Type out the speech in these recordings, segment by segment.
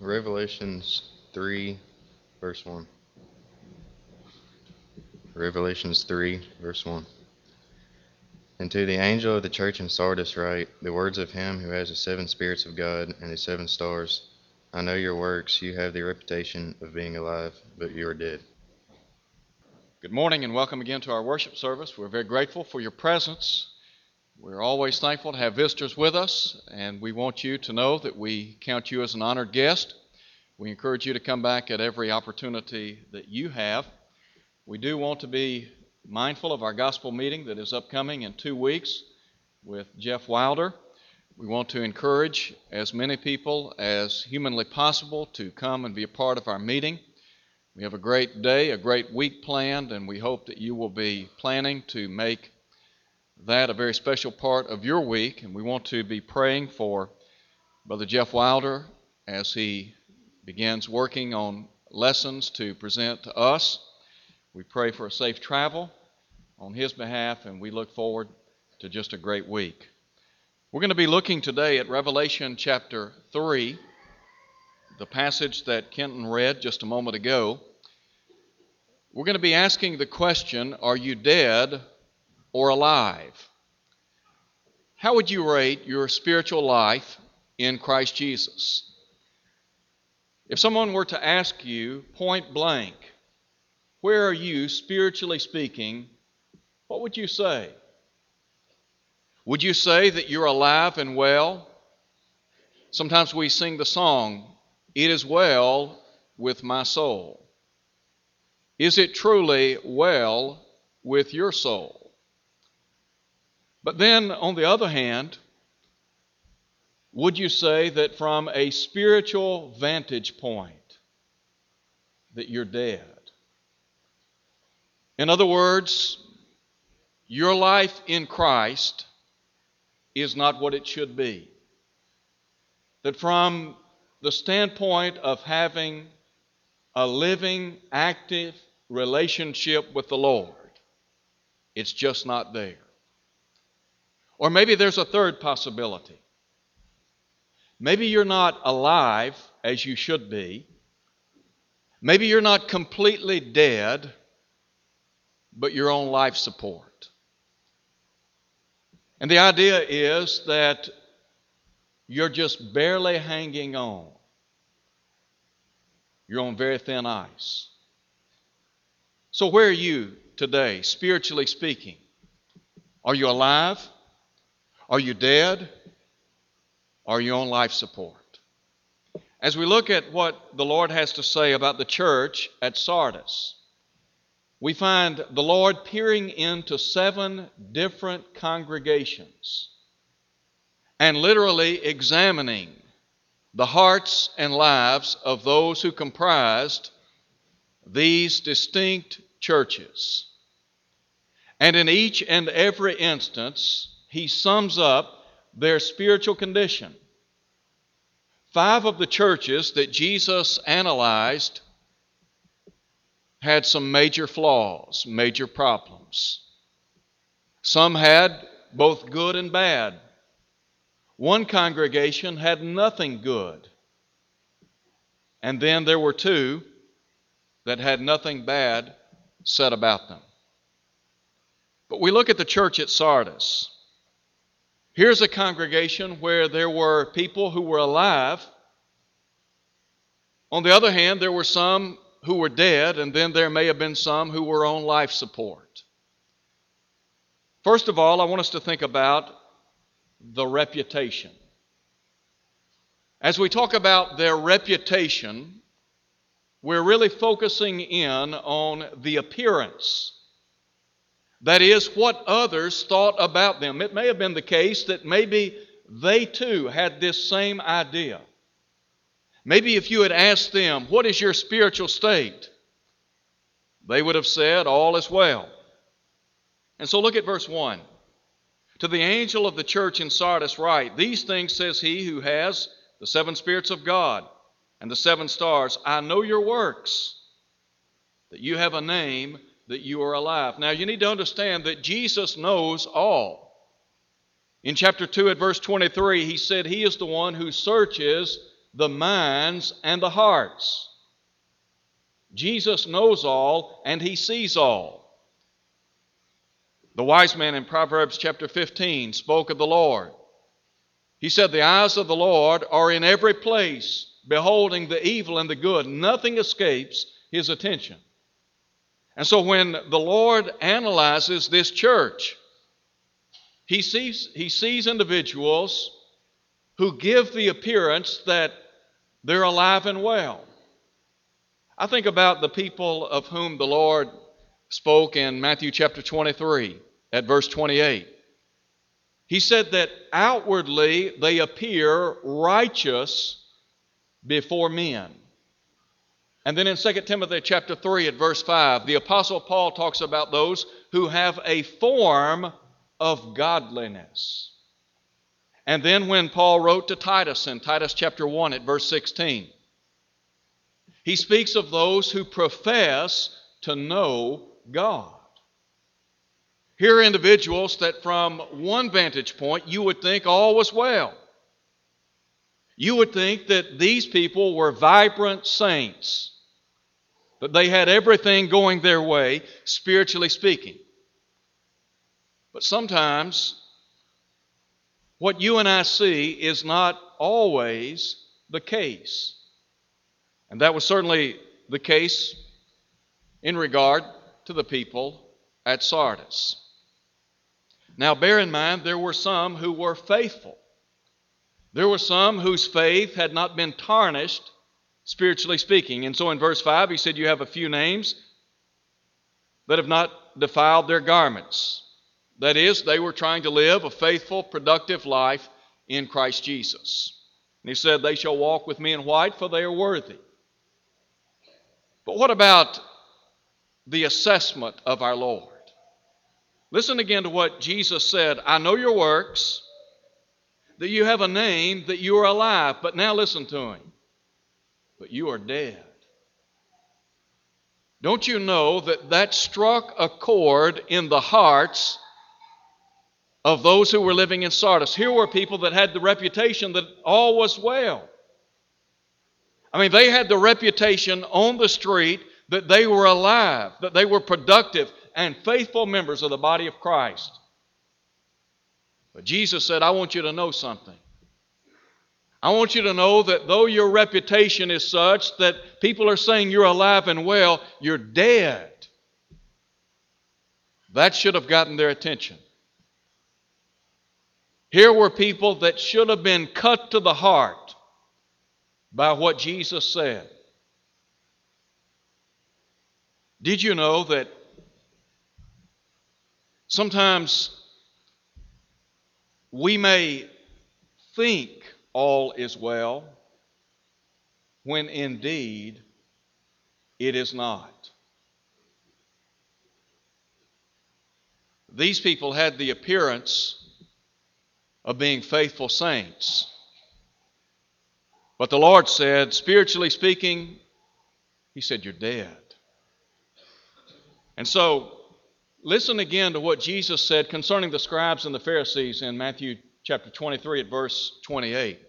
Revelations 3, verse 1. Revelations 3, verse 1. And to the angel of the church in Sardis write the words of him who has the seven spirits of God and the seven stars. I know your works. You have the reputation of being alive, but you are dead. Good morning and welcome again to our worship service. We're very grateful for your presence. We're always thankful to have visitors with us, and we want you to know that we count you as an honored guest. We encourage you to come back at every opportunity that you have. We do want to be mindful of our gospel meeting that is upcoming in two weeks with Jeff Wilder. We want to encourage as many people as humanly possible to come and be a part of our meeting. We have a great day, a great week planned, and we hope that you will be planning to make that a very special part of your week, and we want to be praying for Brother Jeff Wilder as he begins working on lessons to present to us. We pray for a safe travel on his behalf, and we look forward to just a great week. We're going to be looking today at Revelation chapter 3, the passage that Kenton read just a moment ago. We're going to be asking the question Are you dead or alive. How would you rate your spiritual life in Christ Jesus? If someone were to ask you point blank, where are you spiritually speaking, what would you say? Would you say that you're alive and well? Sometimes we sing the song, It is well with my soul. Is it truly well with your soul? But then, on the other hand, would you say that from a spiritual vantage point, that you're dead? In other words, your life in Christ is not what it should be. That from the standpoint of having a living, active relationship with the Lord, it's just not there. Or maybe there's a third possibility. Maybe you're not alive as you should be. Maybe you're not completely dead, but you're on life support. And the idea is that you're just barely hanging on. You're on very thin ice. So, where are you today, spiritually speaking? Are you alive? Are you dead? Are you on life support? As we look at what the Lord has to say about the church at Sardis, we find the Lord peering into seven different congregations and literally examining the hearts and lives of those who comprised these distinct churches. And in each and every instance, he sums up their spiritual condition. Five of the churches that Jesus analyzed had some major flaws, major problems. Some had both good and bad. One congregation had nothing good. And then there were two that had nothing bad said about them. But we look at the church at Sardis. Here's a congregation where there were people who were alive. On the other hand, there were some who were dead, and then there may have been some who were on life support. First of all, I want us to think about the reputation. As we talk about their reputation, we're really focusing in on the appearance that is, what others thought about them. It may have been the case that maybe they too had this same idea. Maybe if you had asked them, What is your spiritual state? they would have said, All is well. And so look at verse 1. To the angel of the church in Sardis, write, These things says he who has the seven spirits of God and the seven stars. I know your works, that you have a name that you are alive. Now, you need to understand that Jesus knows all. In chapter 2 at verse 23, he said, He is the one who searches the minds, and the hearts. Jesus knows all and he sees all. The wise man in Proverbs chapter 15 spoke of the Lord. He said, The eyes of the Lord are in every place, beholding the evil and the good. Nothing escapes his attention. And so when the Lord analyzes this church, he sees, he sees individuals who give the appearance that they're alive and well. I think about the people of whom the Lord spoke in Matthew chapter 23 at verse 28. He said that outwardly they appear righteous before men. And then in 2 Timothy chapter 3 at verse 5, the apostle Paul talks about those who have a form of godliness. And then when Paul wrote to Titus in Titus chapter 1 at verse 16, he speaks of those who profess to know God. Here are individuals that, from one vantage point, you would think all was well. You would think that these people were vibrant saints, that they had everything going their way, spiritually speaking. But sometimes, what you and I see is not always the case. And that was certainly the case in regard to the people at Sardis. Now, bear in mind, there were some who were faithful. There were some whose faith had not been tarnished, spiritually speaking. And so in verse 5, he said, You have a few names that have not defiled their garments. That is, they were trying to live a faithful, productive life in Christ Jesus. And he said, They shall walk with me in white, for they are worthy. But what about the assessment of our Lord? Listen again to what Jesus said I know your works, that you have a name, that you are alive. But now listen to him. But you are dead. Don't you know that that struck a chord in the hearts of those who were living in Sardis? Here were people that had the reputation that all was well. I mean, they had the reputation on the street that they were alive, that they were productive, and faithful members of the body of Christ. But Jesus said, I want you to know something. I want you to know that though your reputation is such that people are saying you're alive and well, you're dead. That should have gotten their attention. Here were people that should have been cut to the heart by what Jesus said. Did you know that Sometimes we may think all is well when indeed it is not. These people had the appearance of being faithful saints. But the Lord said, spiritually speaking, He said, You're dead. And so Listen again to what Jesus said concerning the scribes and the Pharisees in Matthew chapter 23 at verse 28.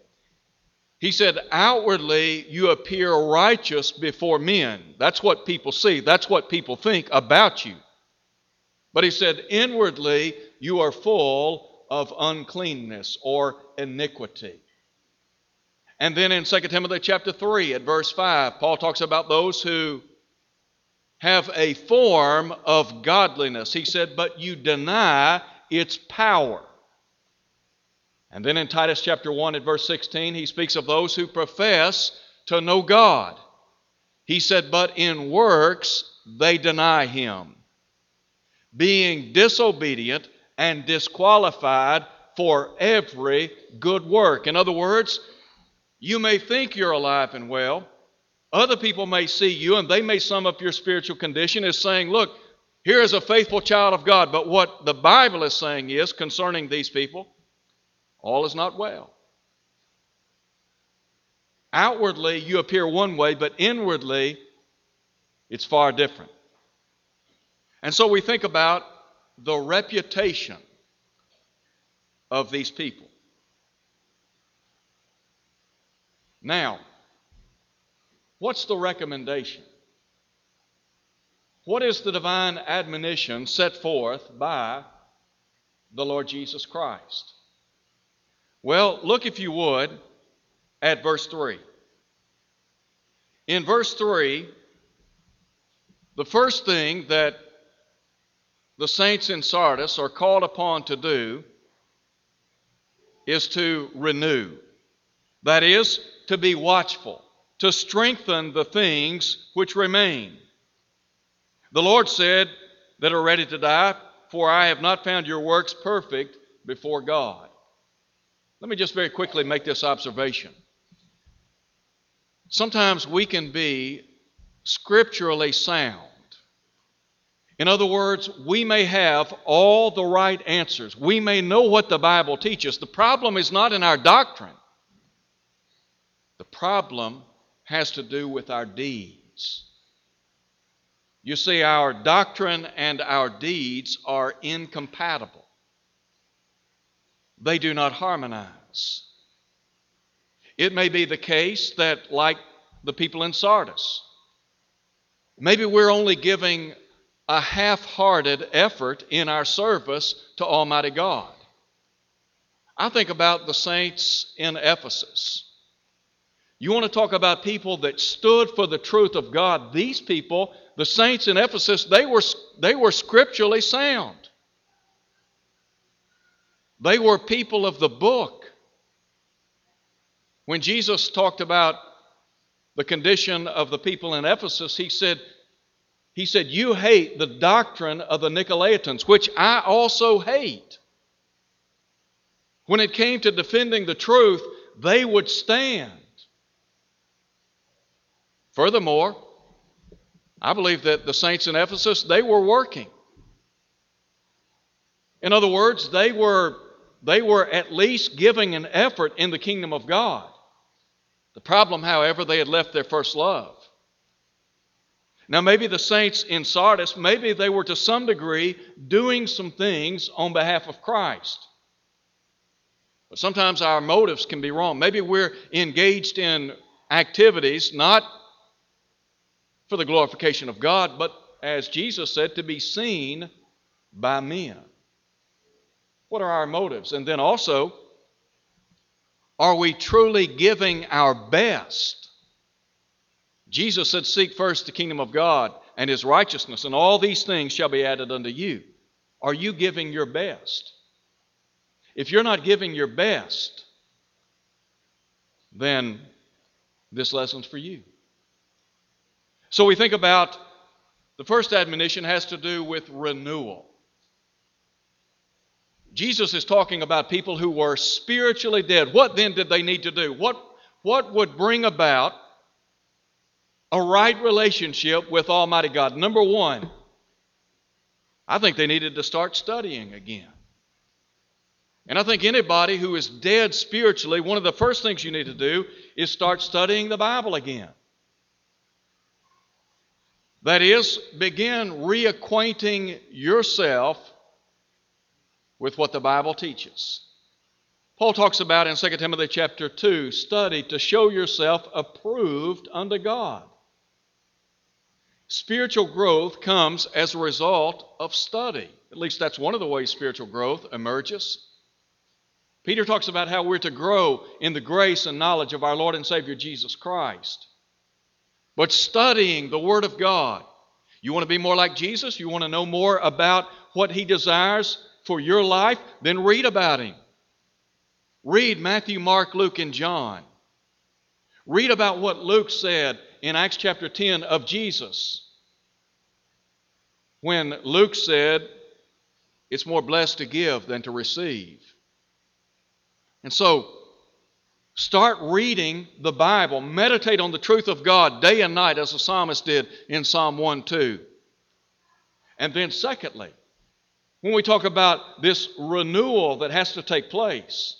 He said, Outwardly you appear righteous before men. That's what people see, that's what people think about you. But he said, Inwardly you are full of uncleanness or iniquity. And then in 2 Timothy chapter 3 at verse 5, Paul talks about those who have a form of godliness. He said, but you deny its power. And then in Titus chapter 1 at verse 16, he speaks of those who profess to know God. He said, but in works they deny him, being disobedient and disqualified for every good work. In other words, you may think you're alive and well, other people may see you and they may sum up your spiritual condition as saying, Look, here is a faithful child of God. But what the Bible is saying is concerning these people, all is not well. Outwardly, you appear one way, but inwardly, it's far different. And so we think about the reputation of these people. Now, what's the recommendation? What is the divine admonition set forth by the Lord Jesus Christ? Well, look, if you would, at verse 3. In verse 3, the first thing that the saints in Sardis are called upon to do is to renew. That is, to be watchful, to strengthen the things which remain. The Lord said that are ready to die, For I have not found your works perfect before God. Let me just very quickly make this observation. Sometimes we can be scripturally sound. In other words, we may have all the right answers. We may know what the Bible teaches. The problem is not in our doctrine, the problem has to do with our deeds. You see, our doctrine and our deeds are incompatible, they do not harmonize. It may be the case that, like the people in Sardis, maybe we're only giving a half hearted effort in our service to Almighty God. I think about the saints in Ephesus. You want to talk about people that stood for the truth of God? These people, the saints in Ephesus, they were, they were scripturally sound. They were people of the book. When Jesus talked about the condition of the people in Ephesus, he said, he said, You hate the doctrine of the Nicolaitans, which I also hate. When it came to defending the truth, they would stand. Furthermore, I believe that the saints in Ephesus, they were working. In other words, they were, they were at least giving an effort in the kingdom of God. The problem, however, they had left their first love. Now, maybe the saints in Sardis, maybe they were to some degree doing some things on behalf of Christ. But sometimes our motives can be wrong. Maybe we're engaged in activities not for the glorification of God, but as Jesus said, to be seen by men. What are our motives? And then also, are we truly giving our best Jesus said, Seek first the kingdom of God and his righteousness, and all these things shall be added unto you. Are you giving your best? If you're not giving your best, then this lesson's for you. So we think about the first admonition has to do with renewal. Jesus is talking about people who were spiritually dead. What then did they need to do? What, what would bring about a right relationship with Almighty God. Number one, I think they needed to start studying again. And I think anybody who is dead spiritually, one of the first things you need to do is start studying the Bible again. That is, begin reacquainting yourself with what the Bible teaches. Paul talks about in 2 Timothy chapter 2 study to show yourself approved unto God. Spiritual growth comes as a result of study. At least that's one of the ways spiritual growth emerges. Peter talks about how we're to grow in the grace and knowledge of our Lord and Savior Jesus Christ. But studying the Word of God, you want to be more like Jesus? You want to know more about what He desires for your life? Then read about Him. Read Matthew, Mark, Luke, and John. Read about what Luke said in Acts chapter 10 of Jesus when Luke said, It's more blessed to give than to receive. And so, start reading the Bible. Meditate on the truth of God day and night, as the psalmist did in Psalm 1 2. And then, secondly, when we talk about this renewal that has to take place,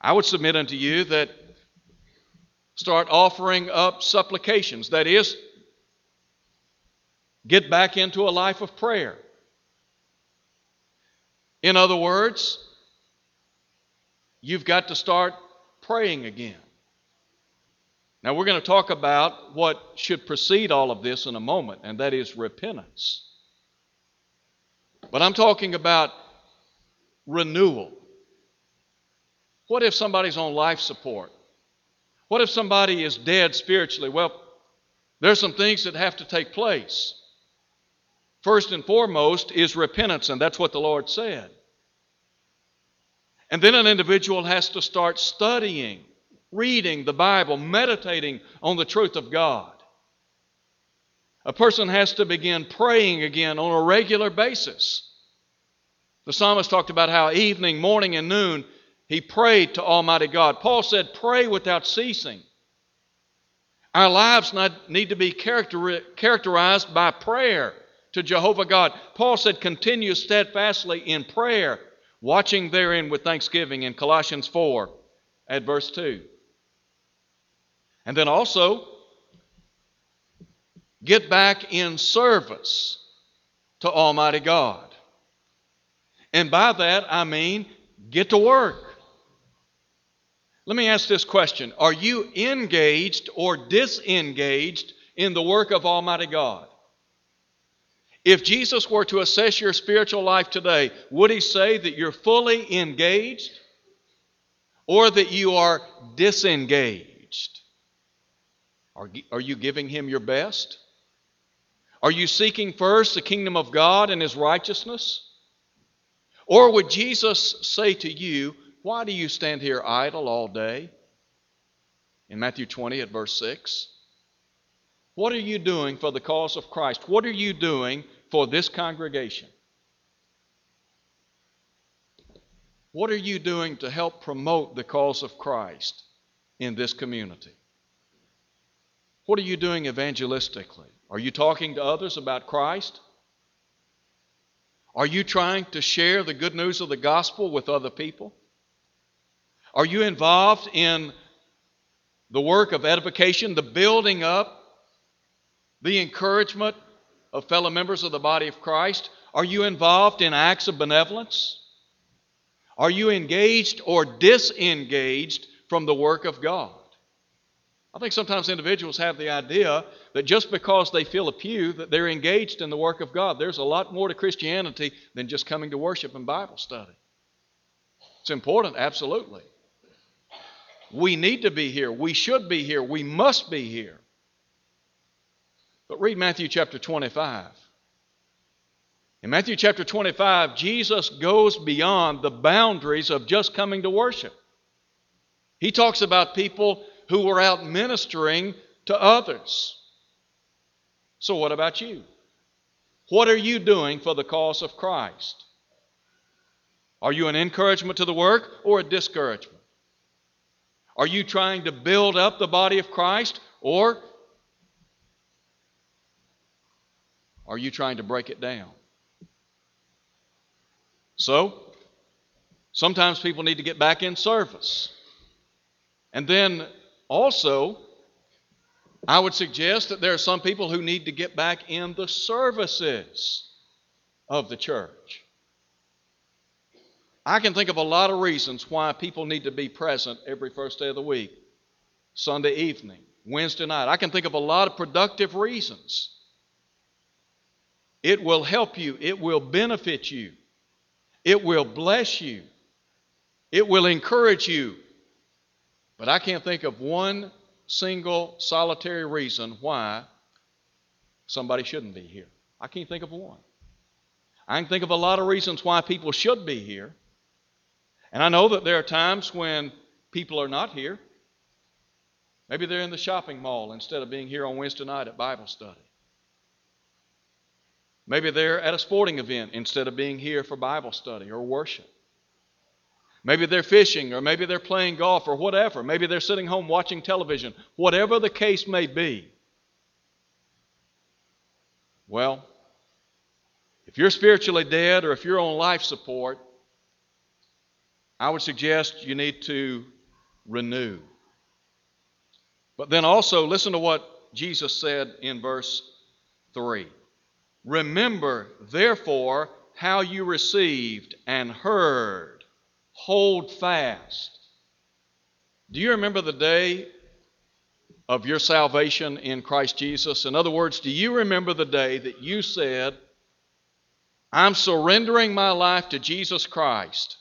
I would submit unto you that start offering up supplications. That is, get back into a life of prayer. In other words, you've got to start praying again. Now, we're going to talk about what should precede all of this in a moment, and that is repentance. But I'm talking about renewal. What if somebody's on life support? What if somebody is dead spiritually? Well, there's some things that have to take place. First and foremost is repentance, and that's what the Lord said. And then an individual has to start studying reading the Bible, meditating on the truth of God. A person has to begin praying again on a regular basis. The psalmist talked about how evening, morning, and noon he prayed to Almighty God. Paul said, Pray without ceasing. Our lives need to be characterized by prayer to Jehovah God. Paul said, Continue steadfastly in prayer, watching therein with thanksgiving in Colossians 4 at verse 2. And then also, get back in service to Almighty God. And by that, I mean get to work. Let me ask this question Are you engaged or disengaged in the work of Almighty God? If Jesus were to assess your spiritual life today, would he say that you're fully engaged or that you are disengaged? Are, are you giving Him your best? Are you seeking first the kingdom of God and His righteousness? Or would Jesus say to you, Why do you stand here idle all day? In Matthew 20 at verse 6. What are you doing for the cause of Christ? What are you doing for this congregation? What are you doing to help promote the cause of Christ in this community? What are you doing evangelistically? Are you talking to others about Christ? Are you trying to share the good news of the gospel with other people? Are you involved in the work of edification, the building up, the encouragement of fellow members of the body of Christ? Are you involved in acts of benevolence? Are you engaged or disengaged from the work of God? I think sometimes individuals have the idea that just because they fill a pew that they're engaged in the work of God. There's a lot more to Christianity than just coming to worship and Bible study. It's important, absolutely. We need to be here. We should be here. We must be here. But read Matthew chapter 25. In Matthew chapter 25, Jesus goes beyond the boundaries of just coming to worship. He talks about people who were out ministering to others. So, what about you? What are you doing for the cause of Christ? Are you an encouragement to the work or a discouragement? Are you trying to build up the body of Christ or are you trying to break it down? So, sometimes people need to get back in service. And then also, I would suggest that there are some people who need to get back in the services of the church. I can think of a lot of reasons why people need to be present every first day of the week, Sunday evening, Wednesday night. I can think of a lot of productive reasons. It will help you, it will benefit you, it will bless you, it will encourage you, but I can't think of one single solitary reason why somebody shouldn't be here. I can't think of one. I can think of a lot of reasons why people should be here. And I know that there are times when people are not here. Maybe they're in the shopping mall instead of being here on Wednesday night at Bible study. Maybe they're at a sporting event instead of being here for Bible study or worship. Maybe they're fishing, or maybe they're playing golf, or whatever. Maybe they're sitting home watching television. Whatever the case may be. Well, if you're spiritually dead or if you're on life support, I would suggest you need to renew. But then also, listen to what Jesus said in verse 3. Remember, therefore, how you received and heard hold fast. Do you remember the day of your salvation in Christ Jesus? In other words, do you remember the day that you said, I'm surrendering my life to Jesus Christ?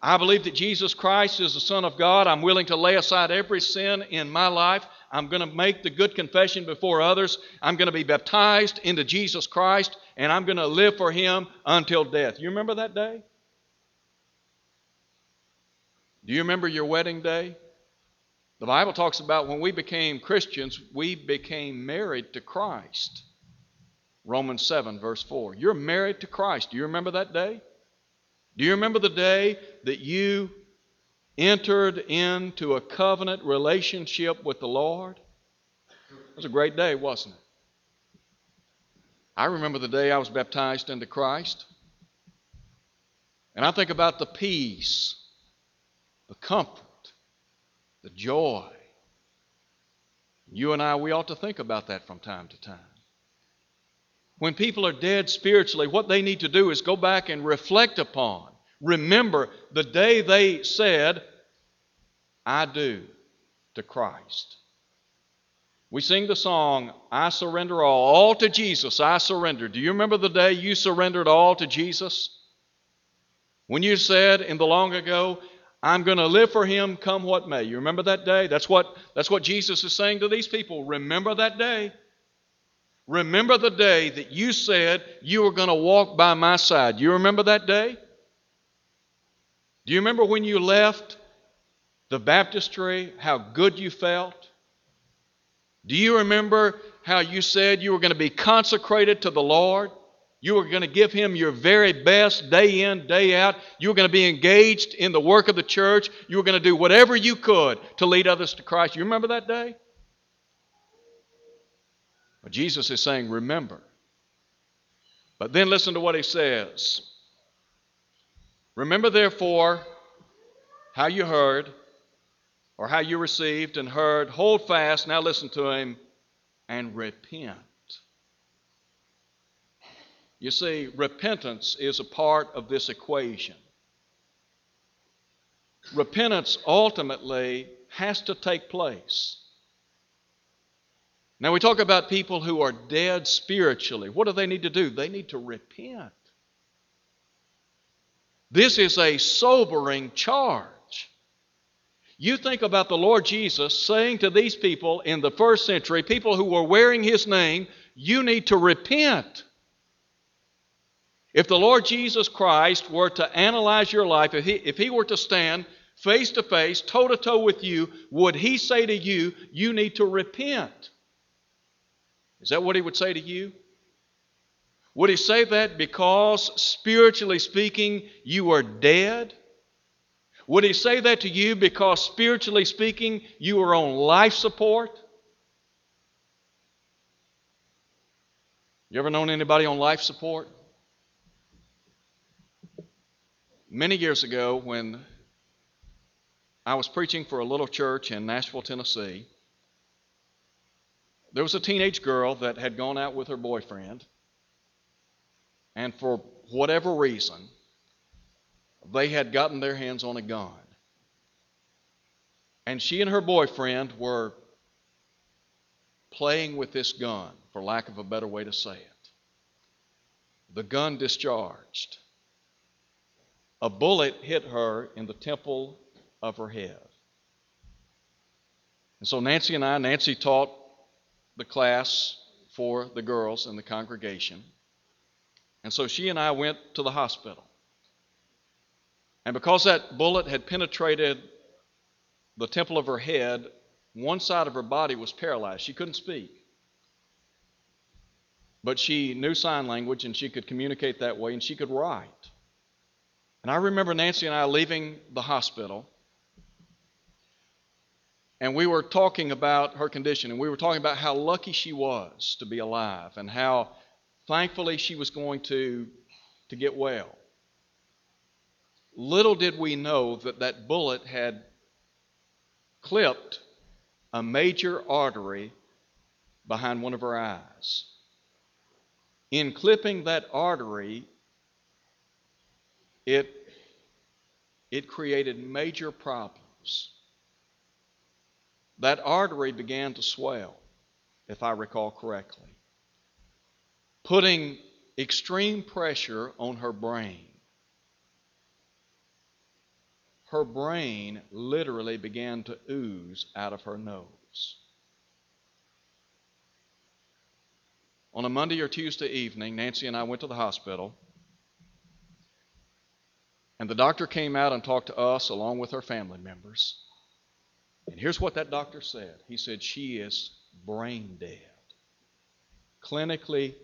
I believe that Jesus Christ is the Son of God. I'm willing to lay aside every sin in my life. I'm going to make the good confession before others. I'm going to be baptized into Jesus Christ, and I'm going to live for Him until death. You remember that day? Do you remember your wedding day? The Bible talks about when we became Christians, we became married to Christ. Romans 7, verse 4. You're married to Christ. Do you remember that day? Do you remember the day that you entered into a covenant relationship with the Lord? It was a great day, wasn't it? I remember the day I was baptized into Christ. And I think about the peace, the comfort, the joy. You and I, we ought to think about that from time to time. When people are dead spiritually, what they need to do is go back and reflect upon, remember the day they said, I do to Christ. We sing the song, I surrender all. All to Jesus, I surrender. Do you remember the day you surrendered all to Jesus? When you said in the long ago, I'm going to live for him come what may. You remember that day? That's what, that's what Jesus is saying to these people. Remember that day. Remember the day that you said you were going to walk by my side. You remember that day? Do you remember when you left the baptistry, how good you felt? Do you remember how you said you were going to be consecrated to the Lord? You were going to give Him your very best day in, day out. You were going to be engaged in the work of the church. You were going to do whatever you could to lead others to Christ. You remember that day? But Jesus is saying, remember. But then listen to what he says. Remember, therefore, how you heard, or how you received and heard. Hold fast, now listen to him, and repent. You see, repentance is a part of this equation. Repentance ultimately has to take place. Now, we talk about people who are dead spiritually. What do they need to do? They need to repent. This is a sobering charge. You think about the Lord Jesus saying to these people in the first century, people who were wearing his name, you need to repent. If the Lord Jesus Christ were to analyze your life, if he, if he were to stand face to face, toe to toe with you, would he say to you, you need to repent? Is that what he would say to you? Would he say that because, spiritually speaking, you are dead? Would he say that to you because, spiritually speaking, you are on life support? You ever known anybody on life support? Many years ago, when I was preaching for a little church in Nashville, Tennessee, there was a teenage girl that had gone out with her boyfriend, and for whatever reason, they had gotten their hands on a gun. And she and her boyfriend were playing with this gun, for lack of a better way to say it. The gun discharged. A bullet hit her in the temple of her head. And so Nancy and I, Nancy taught the class for the girls in the congregation. And so she and I went to the hospital. And because that bullet had penetrated the temple of her head, one side of her body was paralyzed. She couldn't speak. But she knew sign language and she could communicate that way and she could write. And I remember Nancy and I leaving the hospital and we were talking about her condition, and we were talking about how lucky she was to be alive, and how thankfully she was going to, to get well. Little did we know that that bullet had clipped a major artery behind one of her eyes. In clipping that artery, it, it created major problems that artery began to swell, if I recall correctly, putting extreme pressure on her brain. Her brain literally began to ooze out of her nose. On a Monday or Tuesday evening, Nancy and I went to the hospital. And the doctor came out and talked to us along with her family members. And here's what that doctor said He said, She is brain dead. Clinically,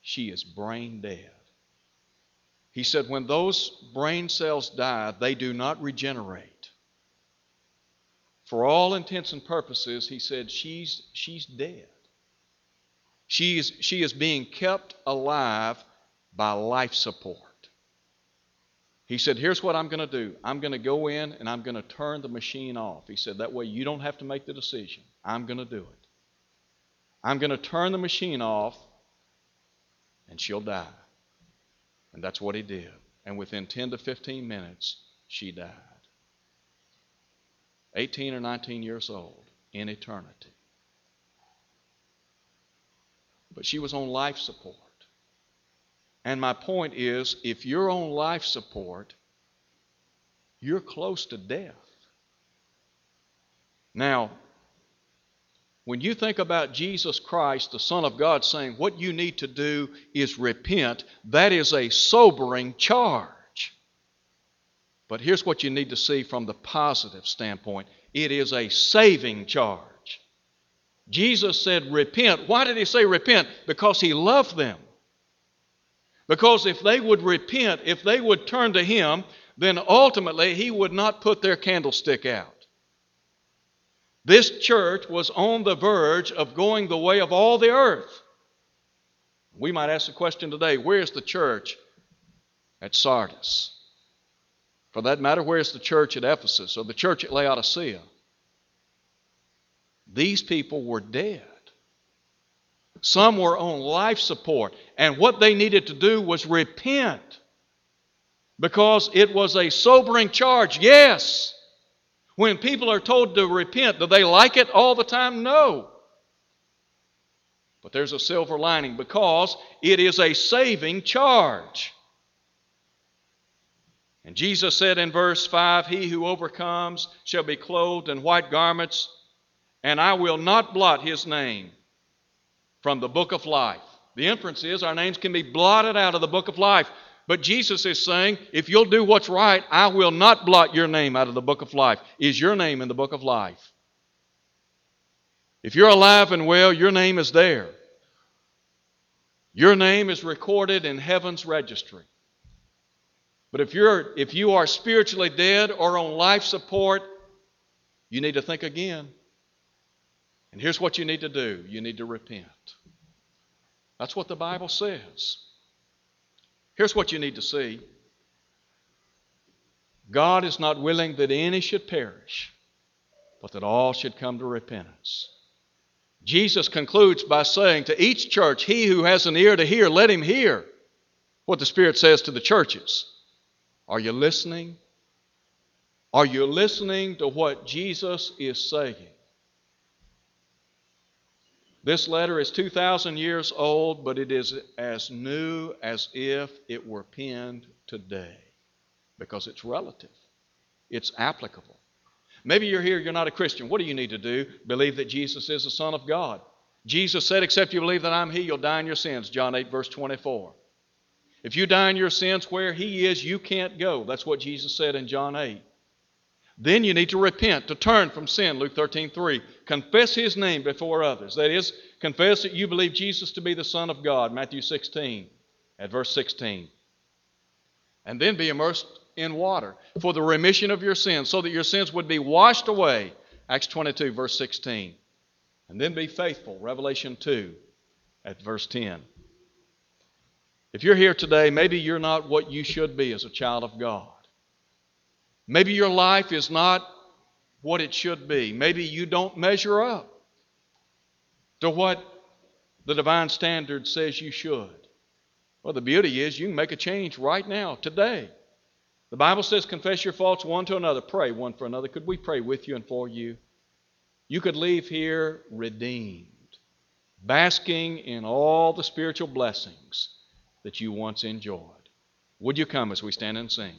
she is brain dead. He said, When those brain cells die, they do not regenerate. For all intents and purposes, he said, She's, she's dead. She is, she is being kept alive by life support. He said, Here's what I'm going to do I'm going to go in and I'm going to turn the machine off. He said, That way you don't have to make the decision. I'm going to do it. I'm going to turn the machine off and she'll die. And that's what he did. And within 10 to 15 minutes, she died. 18 or 19 years old in eternity but she was on life support. And my point is if you're on life support, you're close to death. Now, when you think about Jesus Christ, the Son of God, saying what you need to do is repent, that is a sobering charge. But here's what you need to see from the positive standpoint it is a saving charge. Jesus said, Repent. Why did he say repent? Because he loved them. Because if they would repent, if they would turn to him, then ultimately he would not put their candlestick out. This church was on the verge of going the way of all the earth. We might ask the question today where's the church at Sardis? For that matter, where's the church at Ephesus or the church at Laodicea? These people were dead. Some were on life support, and what they needed to do was repent because it was a sobering charge. Yes. When people are told to repent, do they like it all the time? No. But there's a silver lining because it is a saving charge. And Jesus said in verse 5 He who overcomes shall be clothed in white garments and I will not blot his name from the book of life. The inference is our names can be blotted out of the book of life. But Jesus is saying, if you'll do what's right, I will not blot your name out of the book of life. Is your name in the book of life? If you're alive and well, your name is there. Your name is recorded in heaven's registry. But if you're if you are spiritually dead or on life support, you need to think again. And here's what you need to do you need to repent. That's what the Bible says. Here's what you need to see God is not willing that any should perish, but that all should come to repentance. Jesus concludes by saying to each church, He who has an ear to hear, let him hear what the Spirit says to the churches. Are you listening? Are you listening to what Jesus is saying? This letter is 2,000 years old, but it is as new as if it were penned today because it's relative, it's applicable. Maybe you're here, you're not a Christian. What do you need to do? Believe that Jesus is the Son of God. Jesus said, Except you believe that I'm He, you'll die in your sins. John 8, verse 24. If you die in your sins where He is, you can't go. That's what Jesus said in John 8. Then you need to repent, to turn from sin, Luke 13, 3. Confess his name before others. That is, confess that you believe Jesus to be the Son of God, Matthew 16, at verse 16. And then be immersed in water for the remission of your sins, so that your sins would be washed away, Acts 22, verse 16. And then be faithful, Revelation 2, at verse 10. If you're here today, maybe you're not what you should be as a child of God. Maybe your life is not what it should be. Maybe you don't measure up to what the divine standard says you should. Well, the beauty is you can make a change right now, today. The Bible says, confess your faults one to another, pray one for another. Could we pray with you and for you? you could leave here redeemed, basking in all the spiritual blessings that you once enjoyed. Would you come as we stand and sing?